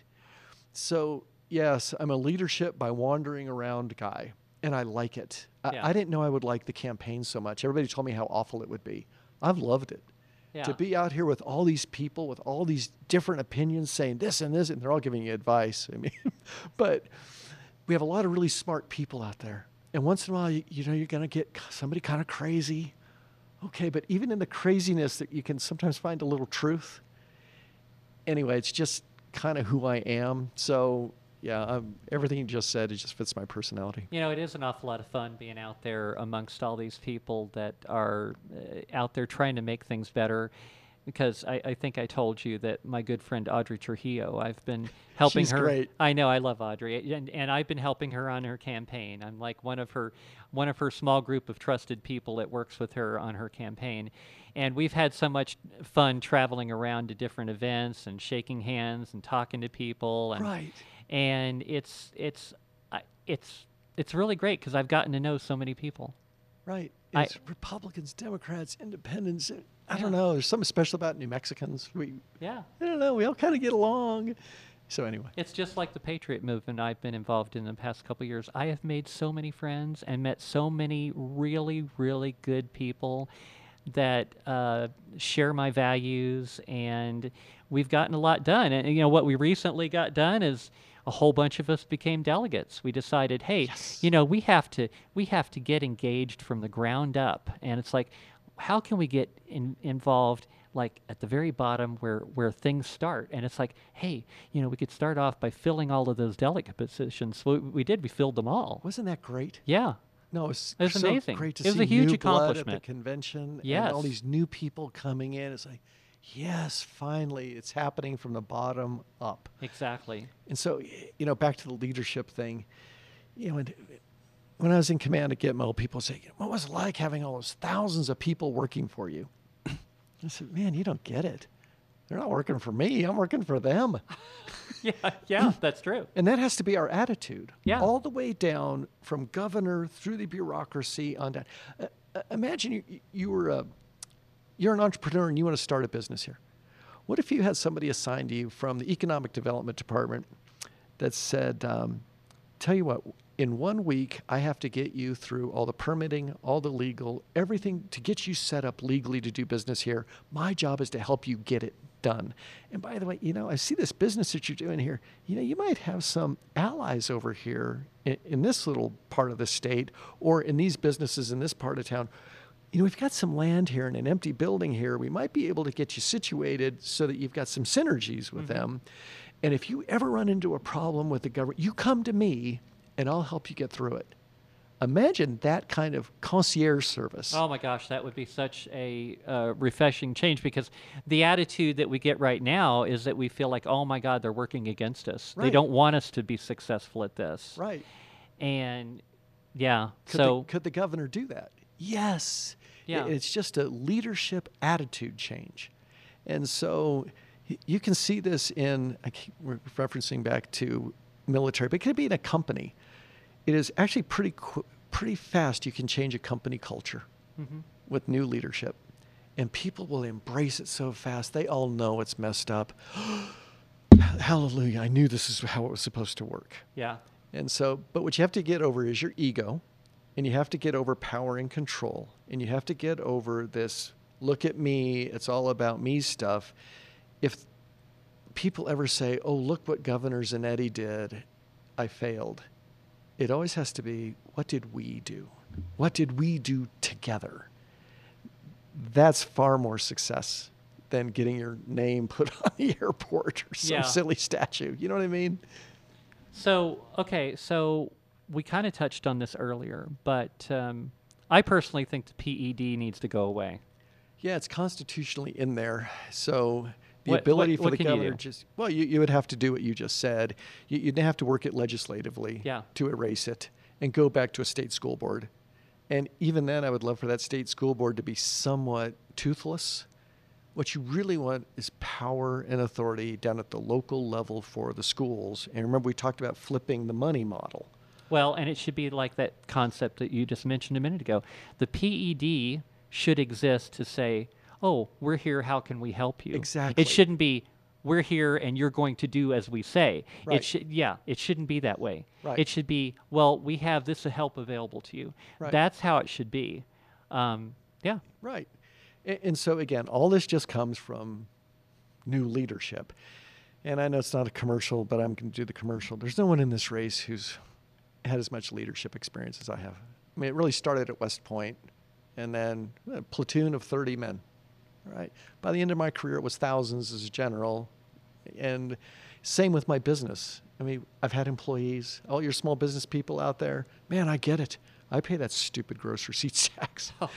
So, yes, I'm a leadership by wandering around guy, and I like it. I, Yeah. I didn't know I would like the campaign so much. Everybody told me how awful it would be. I've loved it. Yeah. To be out here with all these people with all these different opinions saying this and this, and they're all giving you advice. I mean, but we have a lot of really smart people out there. And once in a while, you, you know, you're going to get somebody kind of crazy. Okay, but even in the craziness, that you can sometimes find a little truth. Anyway, it's just kind of who I am. So yeah, um, everything you just said, it just fits my personality. You know, it is an awful lot of fun being out there amongst all these people that are uh, out there trying to make things better. Because I, I think I told you that my good friend Audrey Trujillo, I've been helping She's her. great. I know I love Audrey, and, and I've been helping her on her campaign. I'm like one of her, one of her small group of trusted people that works with her on her campaign, and we've had so much fun traveling around to different events and shaking hands and talking to people. And, Right. And it's it's it's it's really great because I've gotten to know so many people. Right. I- It's Republicans, Democrats, Independents. I don't know. There's something special about New Mexicans. We, Yeah, I don't know. We all kind of get along. So anyway, it's just like the Patriot movement I've been involved in the past couple years. I have made so many friends and met so many really really good people that uh, share my values, and we've gotten a lot done. And you know what we recently got done is. A whole bunch of us became delegates. We decided, hey, Yes. you know, we have to we have to get engaged from the ground up, and it's like, how can we get in, involved like at the very bottom where where things start? And it's like, hey, you know, we could start off by filling all of those delegate positions. We, we did. We filled them all. wasn't that great? Yeah. No, it was, It was so amazing. great to It was see a huge new blood at the accomplishment. convention. and all these new people coming in. It's like, yes, finally, it's happening from the bottom up. Exactly. And so, you know, back to the leadership thing, you know, and when I was in command at Gitmo, people say, what was it like having all those thousands of people working for you? I said, man, you don't get it. They're not working for me. I'm working for them. Yeah. Yeah. that's true. And that has to be our attitude. Yeah. All the way down from governor through the bureaucracy on down. Uh, uh, imagine you, you were a, you're an entrepreneur and you want to start a business here. What if you had somebody assigned to you from the economic development department that said, um, tell you what, in one week, I have to get you through all the permitting, all the legal, everything to get you set up legally to do business here. My job is to help you get it done. And by the way, you know, I see this business that you're doing here. You know, you might have some allies over here in, in this little part of the state or in these businesses in this part of town. You know, we've got some land here and an empty building here. We might be able to get you situated so that you've got some synergies with them. And if you ever run into a problem with the government, you come to me and I'll help you get through it. Imagine that kind of concierge service. Oh my gosh, that would be such a uh, refreshing change because the attitude that we get right now is that we feel like, oh my God, they're working against us. They don't want us to be successful at this. Right. And yeah, Could, so the, could the governor do that? Yes. Yeah. It's just a leadership attitude change. And so you can see this in, I keep we're referencing back to military, but it could be in a company. It is actually pretty, qu- pretty fast you can change a company culture Mhm. with new leadership. And people will embrace it so fast. They all know it's messed up. Hallelujah. I knew this is how it was supposed to work. yeah, And so, but what you have to get over is your ego, and you have to get over power and control, and you have to get over this look at me, it's all about me stuff. If people ever say, oh, look what Governor Zanetti did, I failed, it always has to be, what did we do? What did we do together? That's far more success than getting your name put on the airport or some Yeah. silly statue. You know what I mean? So, okay, so we kind of touched on this earlier, but um, I personally think the PED needs to go away. Yeah, it's constitutionally in there. So the What- ability what- for what the governor just well, you, you would have to do what you just said. You, you'd have to work it legislatively Yeah. to erase it and go back to a state school board. And even then, I would love for that state school board to be somewhat toothless. What you really want is power and authority down at the local level for the schools. And remember, we talked about flipping the money model. Well, and it should be like that concept that you just mentioned a minute ago. The PED should exist to say, "Oh, we're here. How can we help you?" Exactly. It shouldn't be, "We're here and you're going to do as we say." Right. It should, yeah, it shouldn't be that way. Right. It should be, "Well, we have this help available to you." Right. That's how it should be. Um, yeah. Right. And, and so, again, all this just comes from new leadership. And I know it's not a commercial, but I'm going to do the commercial. There's no one in this race who's had as much leadership experience as I have. I mean, it really started at West Point and then a platoon of 30 men. Right. By the end of my career, it was thousands as a general. And, Same with my business. I mean, I've had employees, all your small business people out there. Man, I get it. I pay that stupid gross receipts tax. Oh,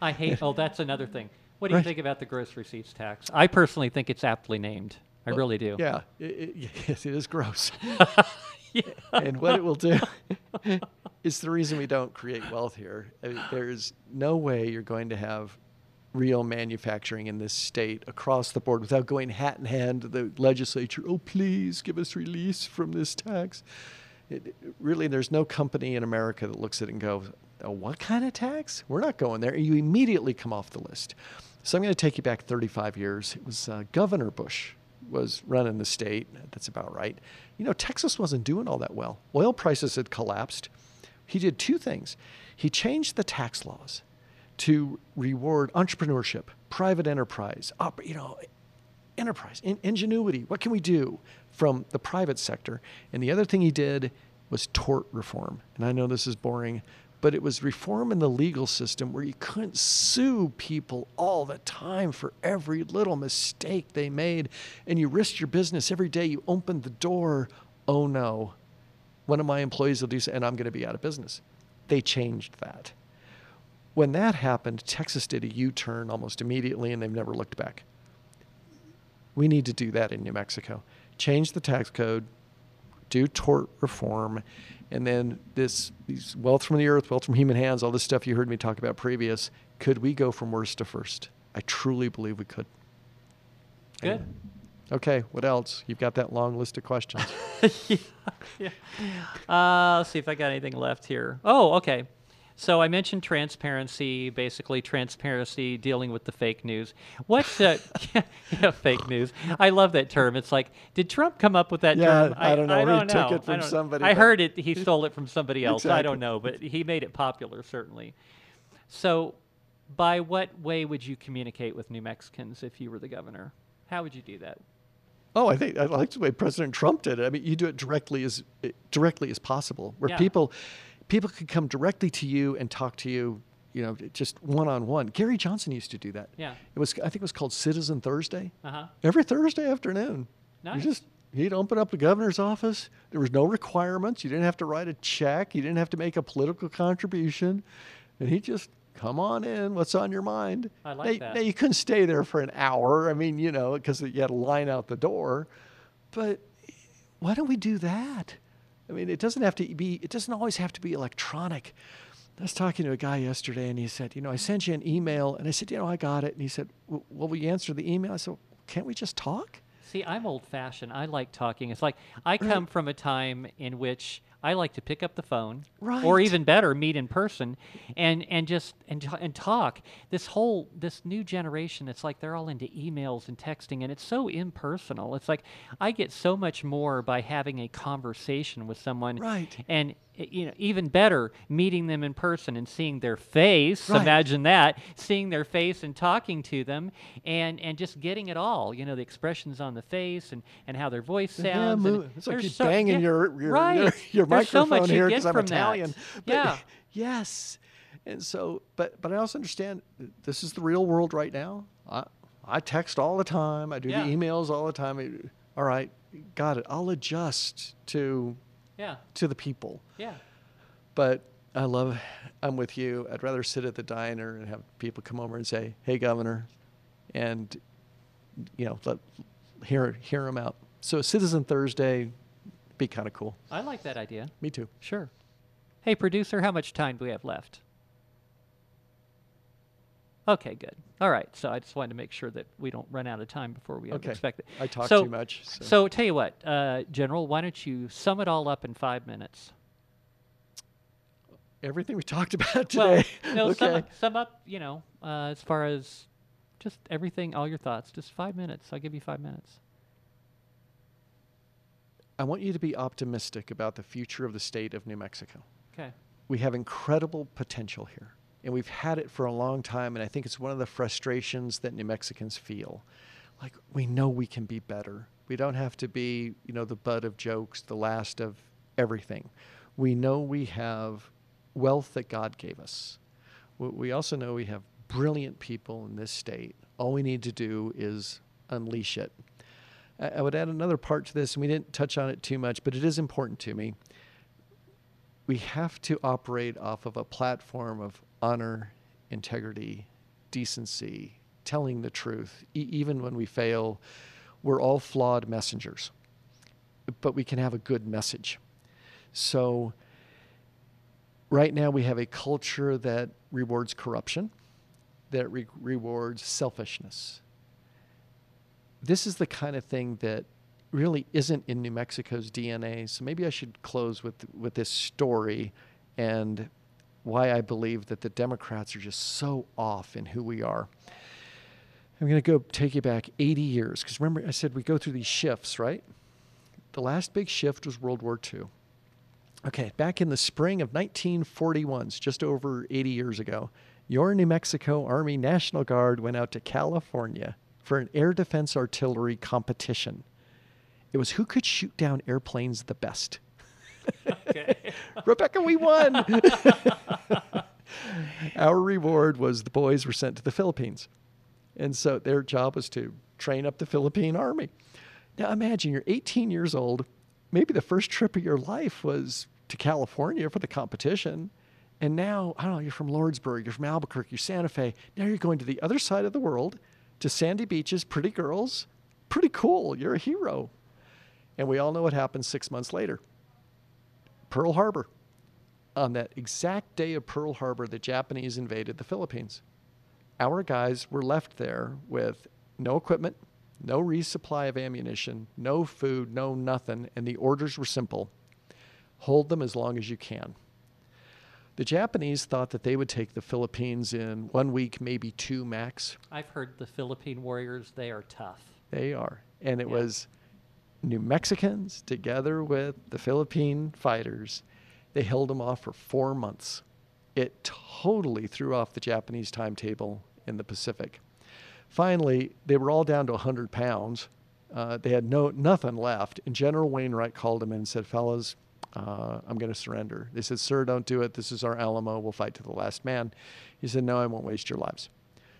I hate. Oh, that's another thing. What do you Right. think about the gross receipts tax? I personally think it's aptly named. I really do. Yeah, it, it, yes, it is gross. And what it will do is the reason we don't create wealth here. I mean, there's no way you're going to have real manufacturing in this state across the board without going hat in hand to the legislature. Oh, please give us release from this tax. It, it- really, there's no company in America that looks at it and goes, oh, what kind of tax? We're not going there. You immediately come off the list. So I'm going to take you back 35 years. It was uh, Governor Bush was running the state. That's about right. You know, Texas wasn't doing all that well. Oil prices had collapsed. He did two things. He changed the tax laws to reward entrepreneurship, private enterprise, op, you know, enterprise, in, ingenuity. What can we do from the private sector? And the other thing he did was tort reform. And I know this is boring, but it was reform in the legal system where you couldn't sue people all the time for every little mistake they made. And you risked your business every day. You opened the door. Oh no, one of my employees will do so, and I'm going to be out of business. They changed that. When that happened, Texas did a U turn almost immediately, and they've never looked back. We need to do that in New Mexico. Change the tax code, do tort reform, and then this these wealth from the earth, wealth from human hands, all this stuff you heard me talk about previous. Could we go from worst to first? I truly believe we could. Good. Okay, what else? You've got that long list of questions. Yeah. Uh, let's see if I got anything left here. Oh, okay. So I mentioned transparency, basically transparency dealing with the fake news. What's uh, yeah, yeah, fake news? I love that term. It's like, did Trump come up with that Yeah, term? I don't know. I He don't took know. it from I somebody, I heard it. He stole it from somebody else. I don't know, but he made it popular certainly. So, by what way would you communicate with New Mexicans if you were the governor? How would you do that? Oh, I think I like the way President Trump did it. I mean, you do it directly as directly as possible, where Yeah. people people could come directly to you and talk to you, you know, just one on one. Gary Johnson used to do that. Yeah. It was I think it was called Citizen Thursday. Uh huh. Every Thursday afternoon. Nice. You just he'd open up the governor's office. There was no requirements. You didn't have to write a check. You didn't have to make a political contribution, and he just come on in. What's on your mind? I like now, that. Now you couldn't stay there for an hour. I mean, you know, because you had a line out the door. But why don't we do that? I mean, it doesn't have to be. It doesn't always have to be electronic. I was talking to a guy yesterday, and he said, "You know, I sent you an email," and I said, "You know, I got it." And he said, "Well, will you answer the email?" I said, "Can't we just talk?" See, I'm old fashioned. I like talking. It's like I come from a time in which I like to pick up the phone, or even better, meet in person, and and just and and talk. This whole this new generation, it's like they're all into emails and texting, and it's so impersonal. It's like I get so much more by having a conversation with someone, Right. And you know, even better, meeting them in person and seeing their face. Right. Imagine that, seeing their face and talking to them, and and just getting it all. You know, the expressions on the face and and how their voice Yeah, sounds. and it's like you so- banging yeah, your your, right. your, your so microphone much here because I'm. Italian. But Yeah. yes, and so, but but I also understand this is the real world right now. I I text all the time. I do Yeah. the emails all the time. All right, got it. I'll adjust to Yeah. to the people. Yeah. But I love. I'm with you. I'd rather sit at the diner and have people come over and say, "Hey, governor," and you know, let hear hear them out. So Citizen Thursday, be kind of cool. I like that idea. Me too. Sure. Hey, producer, how much time do we have left? Okay, good. All right. So I just wanted to make sure that we don't run out of time before we Okay. expect it. I talk so, too much, so- So tell you what, uh, General, why don't you sum it all up in five minutes? Everything we talked about today. Well, no, okay. sum, up, sum up, you know, uh, as far as just everything, all your thoughts. Just five minutes. I'll give you five minutes. I want you to be optimistic about the future of the state of New Mexico. Okay. We have incredible potential here, and we've had it for a long time. And I think it's one of the frustrations that New Mexicans feel. Like we know we can be better. We don't have to be, you know, the butt of jokes, the last of everything. We know we have wealth that God gave us. We- also know we have brilliant people in this state. All we need to do is unleash it. I would add another part to this, and we didn't touch on it too much, but it is important to me. We have to operate off of a platform of honor, integrity, decency, telling the truth, e- even when we fail. We're all flawed messengers, but we can have a good message. So, right now, we have a culture that rewards corruption, that re- rewards selfishness. This is the kind of thing that really isn't in New Mexico's DNA. So maybe I should close with with this story and why I believe that the Democrats are just so off in who we are. I'm going to go take you back 80 years because remember I said we go through these shifts, right? The last big shift was World War II. Okay, back in the spring of 1941, just over 80 years ago, your New Mexico Army National Guard went out to California for an air defense artillery competition. It was who could shoot down airplanes the best. Okay. Rebecca, we won. Our reward was the boys were sent to the Philippines. And so their job was to train up the Philippine army. Now imagine you're 18 years old. Maybe the first trip of your life was to California for the competition. And now, I don't know, you're from Lordsburg, you're from Albuquerque, you're Santa Fe. Now you're going to the other side of the world to sandy beaches, pretty girls. Pretty cool. You're a hero. And we all know what happened six months later. Pearl Harbor. On that exact day of Pearl Harbor, the Japanese invaded the Philippines. Our guys were left there with no equipment, no resupply of ammunition, no food, no nothing, and the orders were simple hold them as long as you can. The Japanese thought that they would take the Philippines in one week, maybe two max. I've heard the Philippine warriors, they are tough. They are. And it Yeah. was New Mexicans together with the Philippine fighters. They held them off for four months. It totally threw off the Japanese timetable in the Pacific. Finally, they were all down to 100 pounds. Uh, they had no nothing left. And General Wainwright called them in and said, Fellas, uh, I'm going to surrender. They said, Sir, don't do it. This is our Alamo. We'll fight to the last man. He said, No, I won't waste your lives.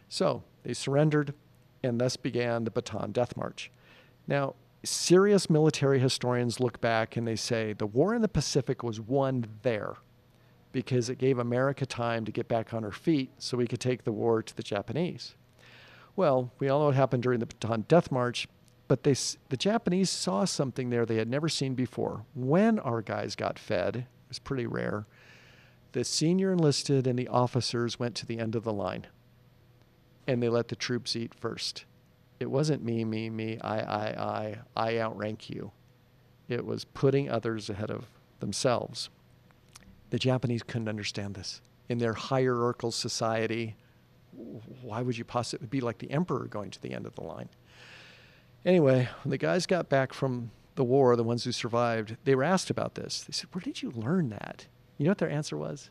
So they surrendered, and thus began the Bataan Death March. Now, serious military historians look back and they say the war in the Pacific was won there because it gave America time to get back on her feet so we could take the war to the Japanese. Well, we all know what happened during the Bataan Death March, but they, the Japanese saw something there they had never seen before. When our guys got fed, it was pretty rare, the senior enlisted and the officers went to the end of the line and they let the troops eat first. It wasn't me, me, me, I, I, I, I outrank you. It was putting others ahead of themselves. The Japanese couldn't understand this. In their hierarchical society, why would you possibly be like the emperor going to the end of the line? Anyway, when the guys got back from the war, the ones who survived, they were asked about this. They said, Where did you learn that? You know what their answer was?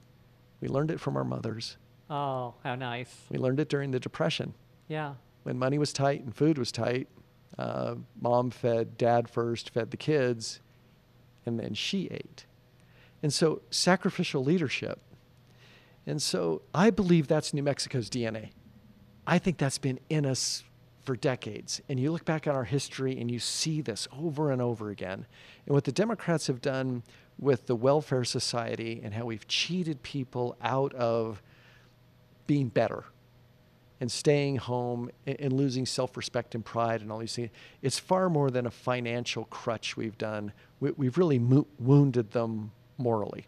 We learned it from our mothers. Oh, how nice. We learned it during the Depression Yeah. When money was tight and food was tight. Uh, mom fed dad first, fed the kids, and then she ate. And so, sacrificial leadership. And so, I believe that's New Mexico's DNA. I think that's been in us for decades. And you look back on our history and you see this over and over again. And what the Democrats have done with the welfare society and how we've cheated people out of being better and staying home and, losing self respect and pride and all these things. It's far more than a financial crutch we've done. We, we've really mo- wounded them morally.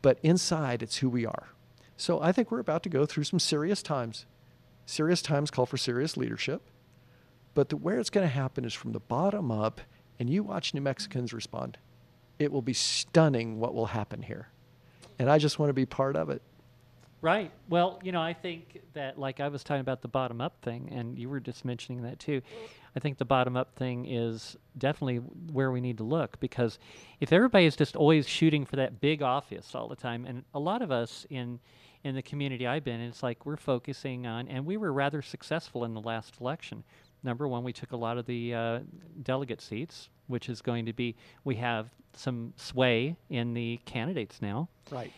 But inside, it's who we are. So I think we're about to go through some serious times. Serious times call for serious leadership. But the, where it's going to happen is from the bottom up, and you watch New Mexicans respond. It will be stunning what will happen here. And I just want to be part of it. Right. Well, you know, I think that, like I was talking about the bottom up thing, and you were just mentioning that too. I think the bottom up thing is definitely where we need to look because if everybody is just always shooting for that big office all the time, and a lot of us in in the community I've been in, it's like we're focusing on, and we were rather successful in the last election. Number one, we took a lot of the uh, delegate seats, which is going to be, we have some sway in the candidates now Right.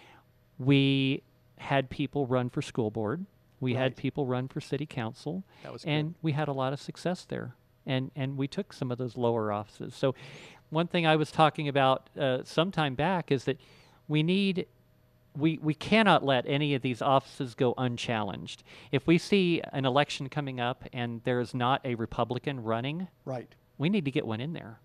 we had people run for school board. We Right. had people run for city council, was good. and we had a lot of success there. and and we took some of those lower offices. So, one thing I was talking about uh, some time back is that we need. We, we cannot let any of these offices go unchallenged. If we see an election coming up and there's not a Republican running, Right. we need to get one in there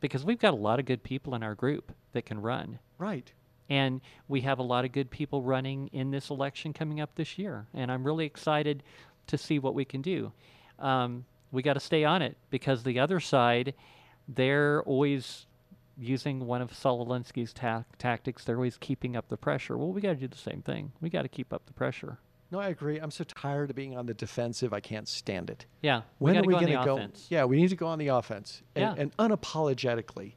because we've got a lot of good people in our group that can run. Right. And we have a lot of good people running in this election coming up this year. And I'm really excited to see what we can do. Um, we got to stay on it because the other side, they're always using one of Saul Alinsky's ta- tactics. They're always keeping up the pressure. Well, we got to do the same thing. We got to keep up the pressure. No, I agree. I'm so tired of being on the defensive. I can't stand it. Yeah. When we are to we go going to go? Yeah, we need to go on the offense and, Yeah. and unapologetically.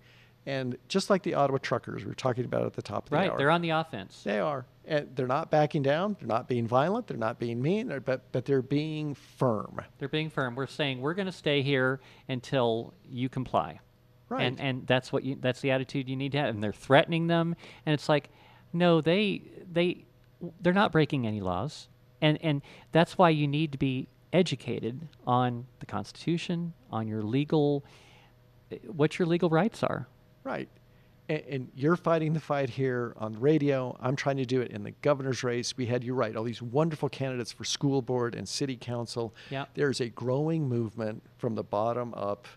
And just like the Ottawa Truckers we were talking about at the top of the Right. hour. They're on the offense. They are. And they're not backing down. They're not being violent. They're not being mean. But but they're being firm. They're being firm. We're saying we're going to stay here until you comply. Right. And and that's what you that's the attitude you need to have. And they're threatening them and it's like no, they they they're not breaking any laws. And and that's why you need to be educated on the constitution, on your legal eh, what your legal rights are. Right. And, and you're fighting the fight here on the radio. I'm trying to do it in the governor's race. We had, you're right, all these wonderful candidates for school board and city council. Yeah. There's a growing movement from the bottom up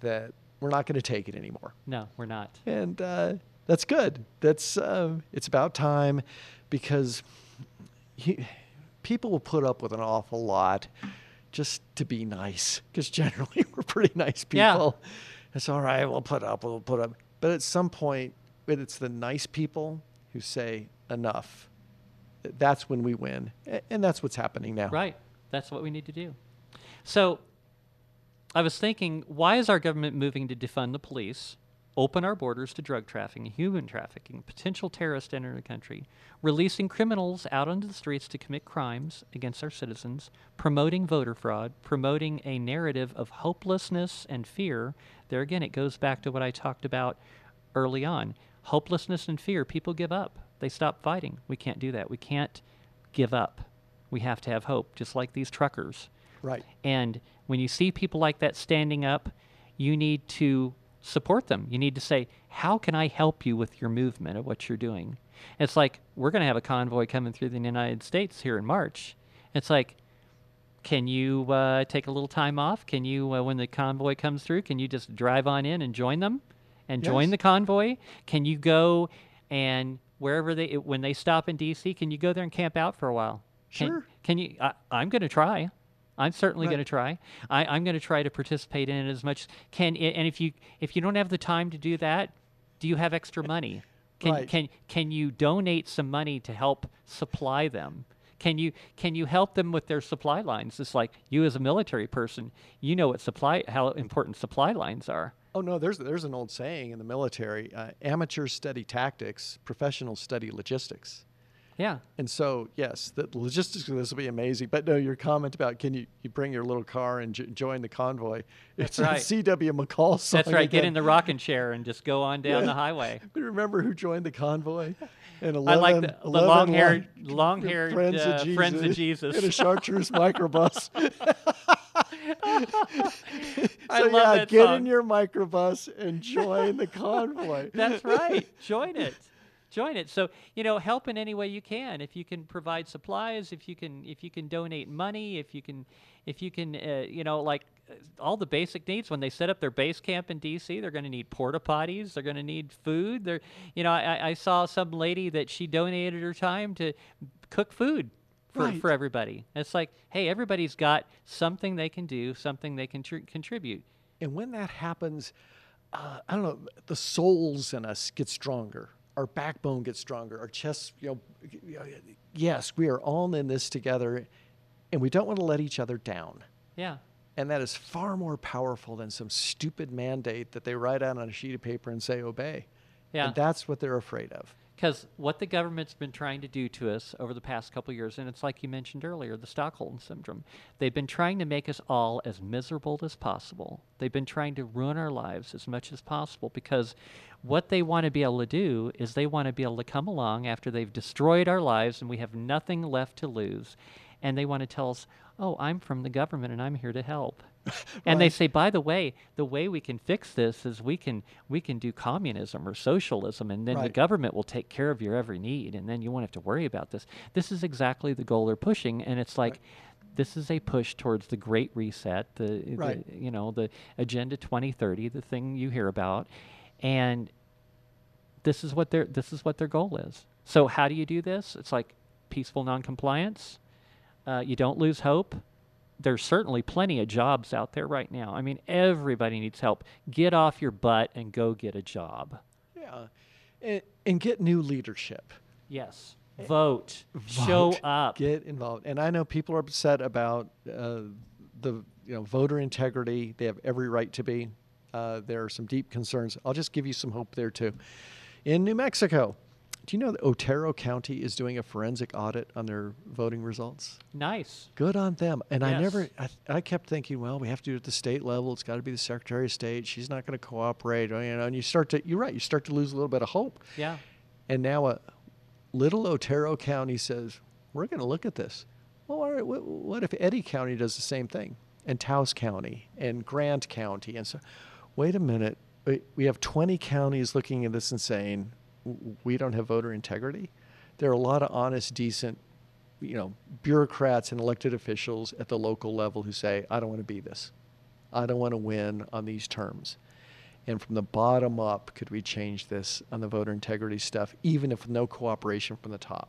that we're not going to take it anymore. No, we're not. And uh, that's good. That's uh, it's about time because he, people will put up with an awful lot just to be nice. Because generally we're pretty nice people. Yeah. people. It's all right. We'll put up. We'll put up. But at some point, it's the nice people who say enough. That's when we win, and that's what's happening now. Right. That's what we need to do. So I was thinking, why is our government moving to defund the police, open our borders to drug trafficking, human trafficking, potential terrorists enter the country, releasing criminals out onto the streets to commit crimes against our citizens, promoting voter fraud, promoting a narrative of hopelessness and fear? There again, it goes back to what I talked about early on. Hopelessness and fear, people give up. They stop fighting. We can't do that. We can't give up. We have to have hope, just like these truckers. Right. And when you see people like that standing up, you need to support them. You need to say, How can I help you with your movement of what you're doing? It's like, we're going to have a convoy coming through the United States here in March. It's like, can you uh, take a little time off? Can you, uh, when the convoy comes through, can you just drive on in and join them and join the convoy? Can you go and wherever they, when they stop in D.C., can you go there and camp out for a while? Can, Sure. Can you? I, I'm going to try. I'm certainly Right. going to try. I, I'm going to try to participate in it as much. Can and if you if you don't have the time to do that, do you have extra money? Can Right. can can you donate some money to help supply them? Can you can you help them with their supply lines? It's like you as a military person, you know what supply how important supply lines are. Oh no, there's there's an old saying in the military: uh, amateurs study tactics, professionals study logistics. Yeah. And so, yes, the logistics of this will be amazing. But no, your comment about can you, you bring your little car and j- join the convoy? It's right. a C.W. McCall song. That's right. Get in the rocking chair and just go on down Yeah. the highway. But remember who joined the convoy? And 11, I like the, the long-haired, long- long-haired friends, uh, of friends of Jesus in a chartreuse microbus. I so yeah, get song. in your microbus and join the convoy. That's right. Join it. Join it. So you know, help in any way you can. If you can provide supplies, if you can, if you can donate money, if you can, if you can, uh, you know, like uh, all the basic needs. When they set up their base camp in D.C., they're going to need porta potties. They're going to need food. They're, you know, I, I saw some lady that she donated her time to cook food. For, Right. for everybody, it's like, hey, everybody's got something they can do, something they can tr- contribute. And when that happens, uh, I don't know, the souls in us get stronger. Our backbone gets stronger. Our chests, you know, yes, we are all in this together, and we don't want to let each other down. Yeah, And that is far more powerful than some stupid mandate that they write out on a sheet of paper and say obey. Yeah. And that's what they're afraid of. Because what the government's been trying to do to us over the past couple years, and it's like you mentioned earlier, the Stockholm syndrome, they've been trying to make us all as miserable as possible. They've been trying to ruin our lives as much as possible because what they want to be able to do is they want to be able to come along after they've destroyed our lives and we have nothing left to lose. And they want to tell us, "Oh, I'm from the government and I'm here to help." and they say, "By the way, the way we can fix this is we can we can do communism or socialism, and then the government will take care of your every need, and then you won't have to worry about this." This is exactly the goal they're pushing, and it's like. This is a push towards the Great Reset, the, the you know the Agenda 2030, the thing you hear about, and this is what their this is what their goal is. So how do you do this? It's like peaceful noncompliance. Uh, you don't lose hope. There's certainly plenty of jobs out there right now. I mean, everybody needs help. Get off your butt and go get a job. Yeah. And, and get new leadership. Yes. Vote. Show up. Get involved. And I know people are upset about uh, the you know voter integrity. They have every right to be. Uh, there are some deep concerns. I'll just give you some hope there too. In New Mexico, do you know that Otero County is doing a forensic audit on their voting results? nice. Good on them. And I never, I, I kept thinking, well, we have to do it at the state level. It's got to be the Secretary of State. She's not going to cooperate. Oh, you know, and you start to, you're right, you start to lose a little bit of hope. Yeah. And now a little Otero County says, we're going to look at this. Well, all right, what, what if Eddy County does the same thing? And Taos County and Grant County. And so, wait a minute. We- have 20 counties looking at this and saying, "W- we don't have voter integrity. There are a lot of honest, decent, you know, bureaucrats and elected officials at the local level who say, I don't want to be this. I don't want to win on these terms. And from the bottom up, could we change this on the voter integrity stuff, even if no cooperation from the top?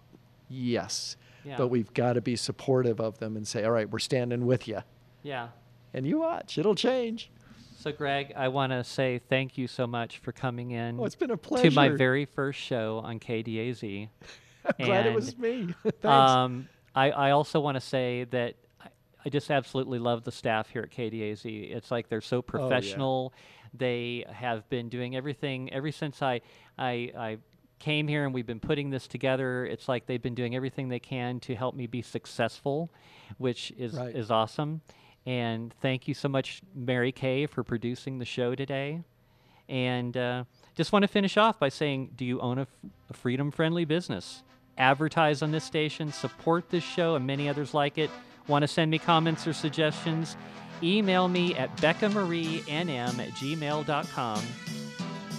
Yes. Yeah. But we've got to be supportive of them and say, all right, we're standing with you. Yeah. And you watch, it'll change. So, Greg, I want to say thank you so much for coming in Oh, it's been a pleasure. to my very first show on KDAZ. I'm glad it was me. Thanks. Um, I, I also want to say that I, I just absolutely love the staff here at KDAZ. It's like they're so professional. Oh, yeah. They have been doing everything ever since I, I, I came here and we've been putting this together. It's like they've been doing everything they can to help me be successful, which is, Right. is awesome. And thank you so much, Mary Kay, for producing the show today. And uh, just want to finish off by saying do you own a, f- a freedom friendly business? Advertise on this station, support this show and many others like it. Want to send me comments or suggestions? Email me at beccamarieNM at gmail.com.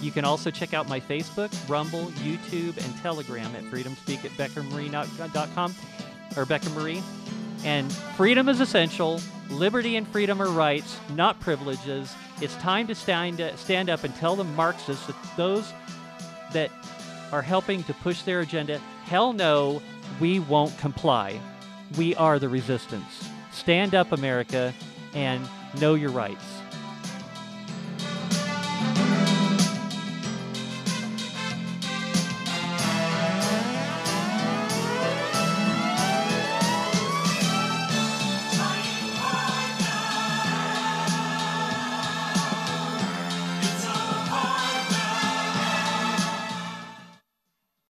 You can also check out my Facebook, Rumble, YouTube, and Telegram at freedomspeak at beccamarie.com or Becca Marie. And freedom is essential. Liberty and freedom are rights, not privileges. It's time to stand, uh, stand up and tell the Marxists that those that are helping to push their agenda, hell no, we won't comply. We are the resistance. Stand up, America, and know your rights.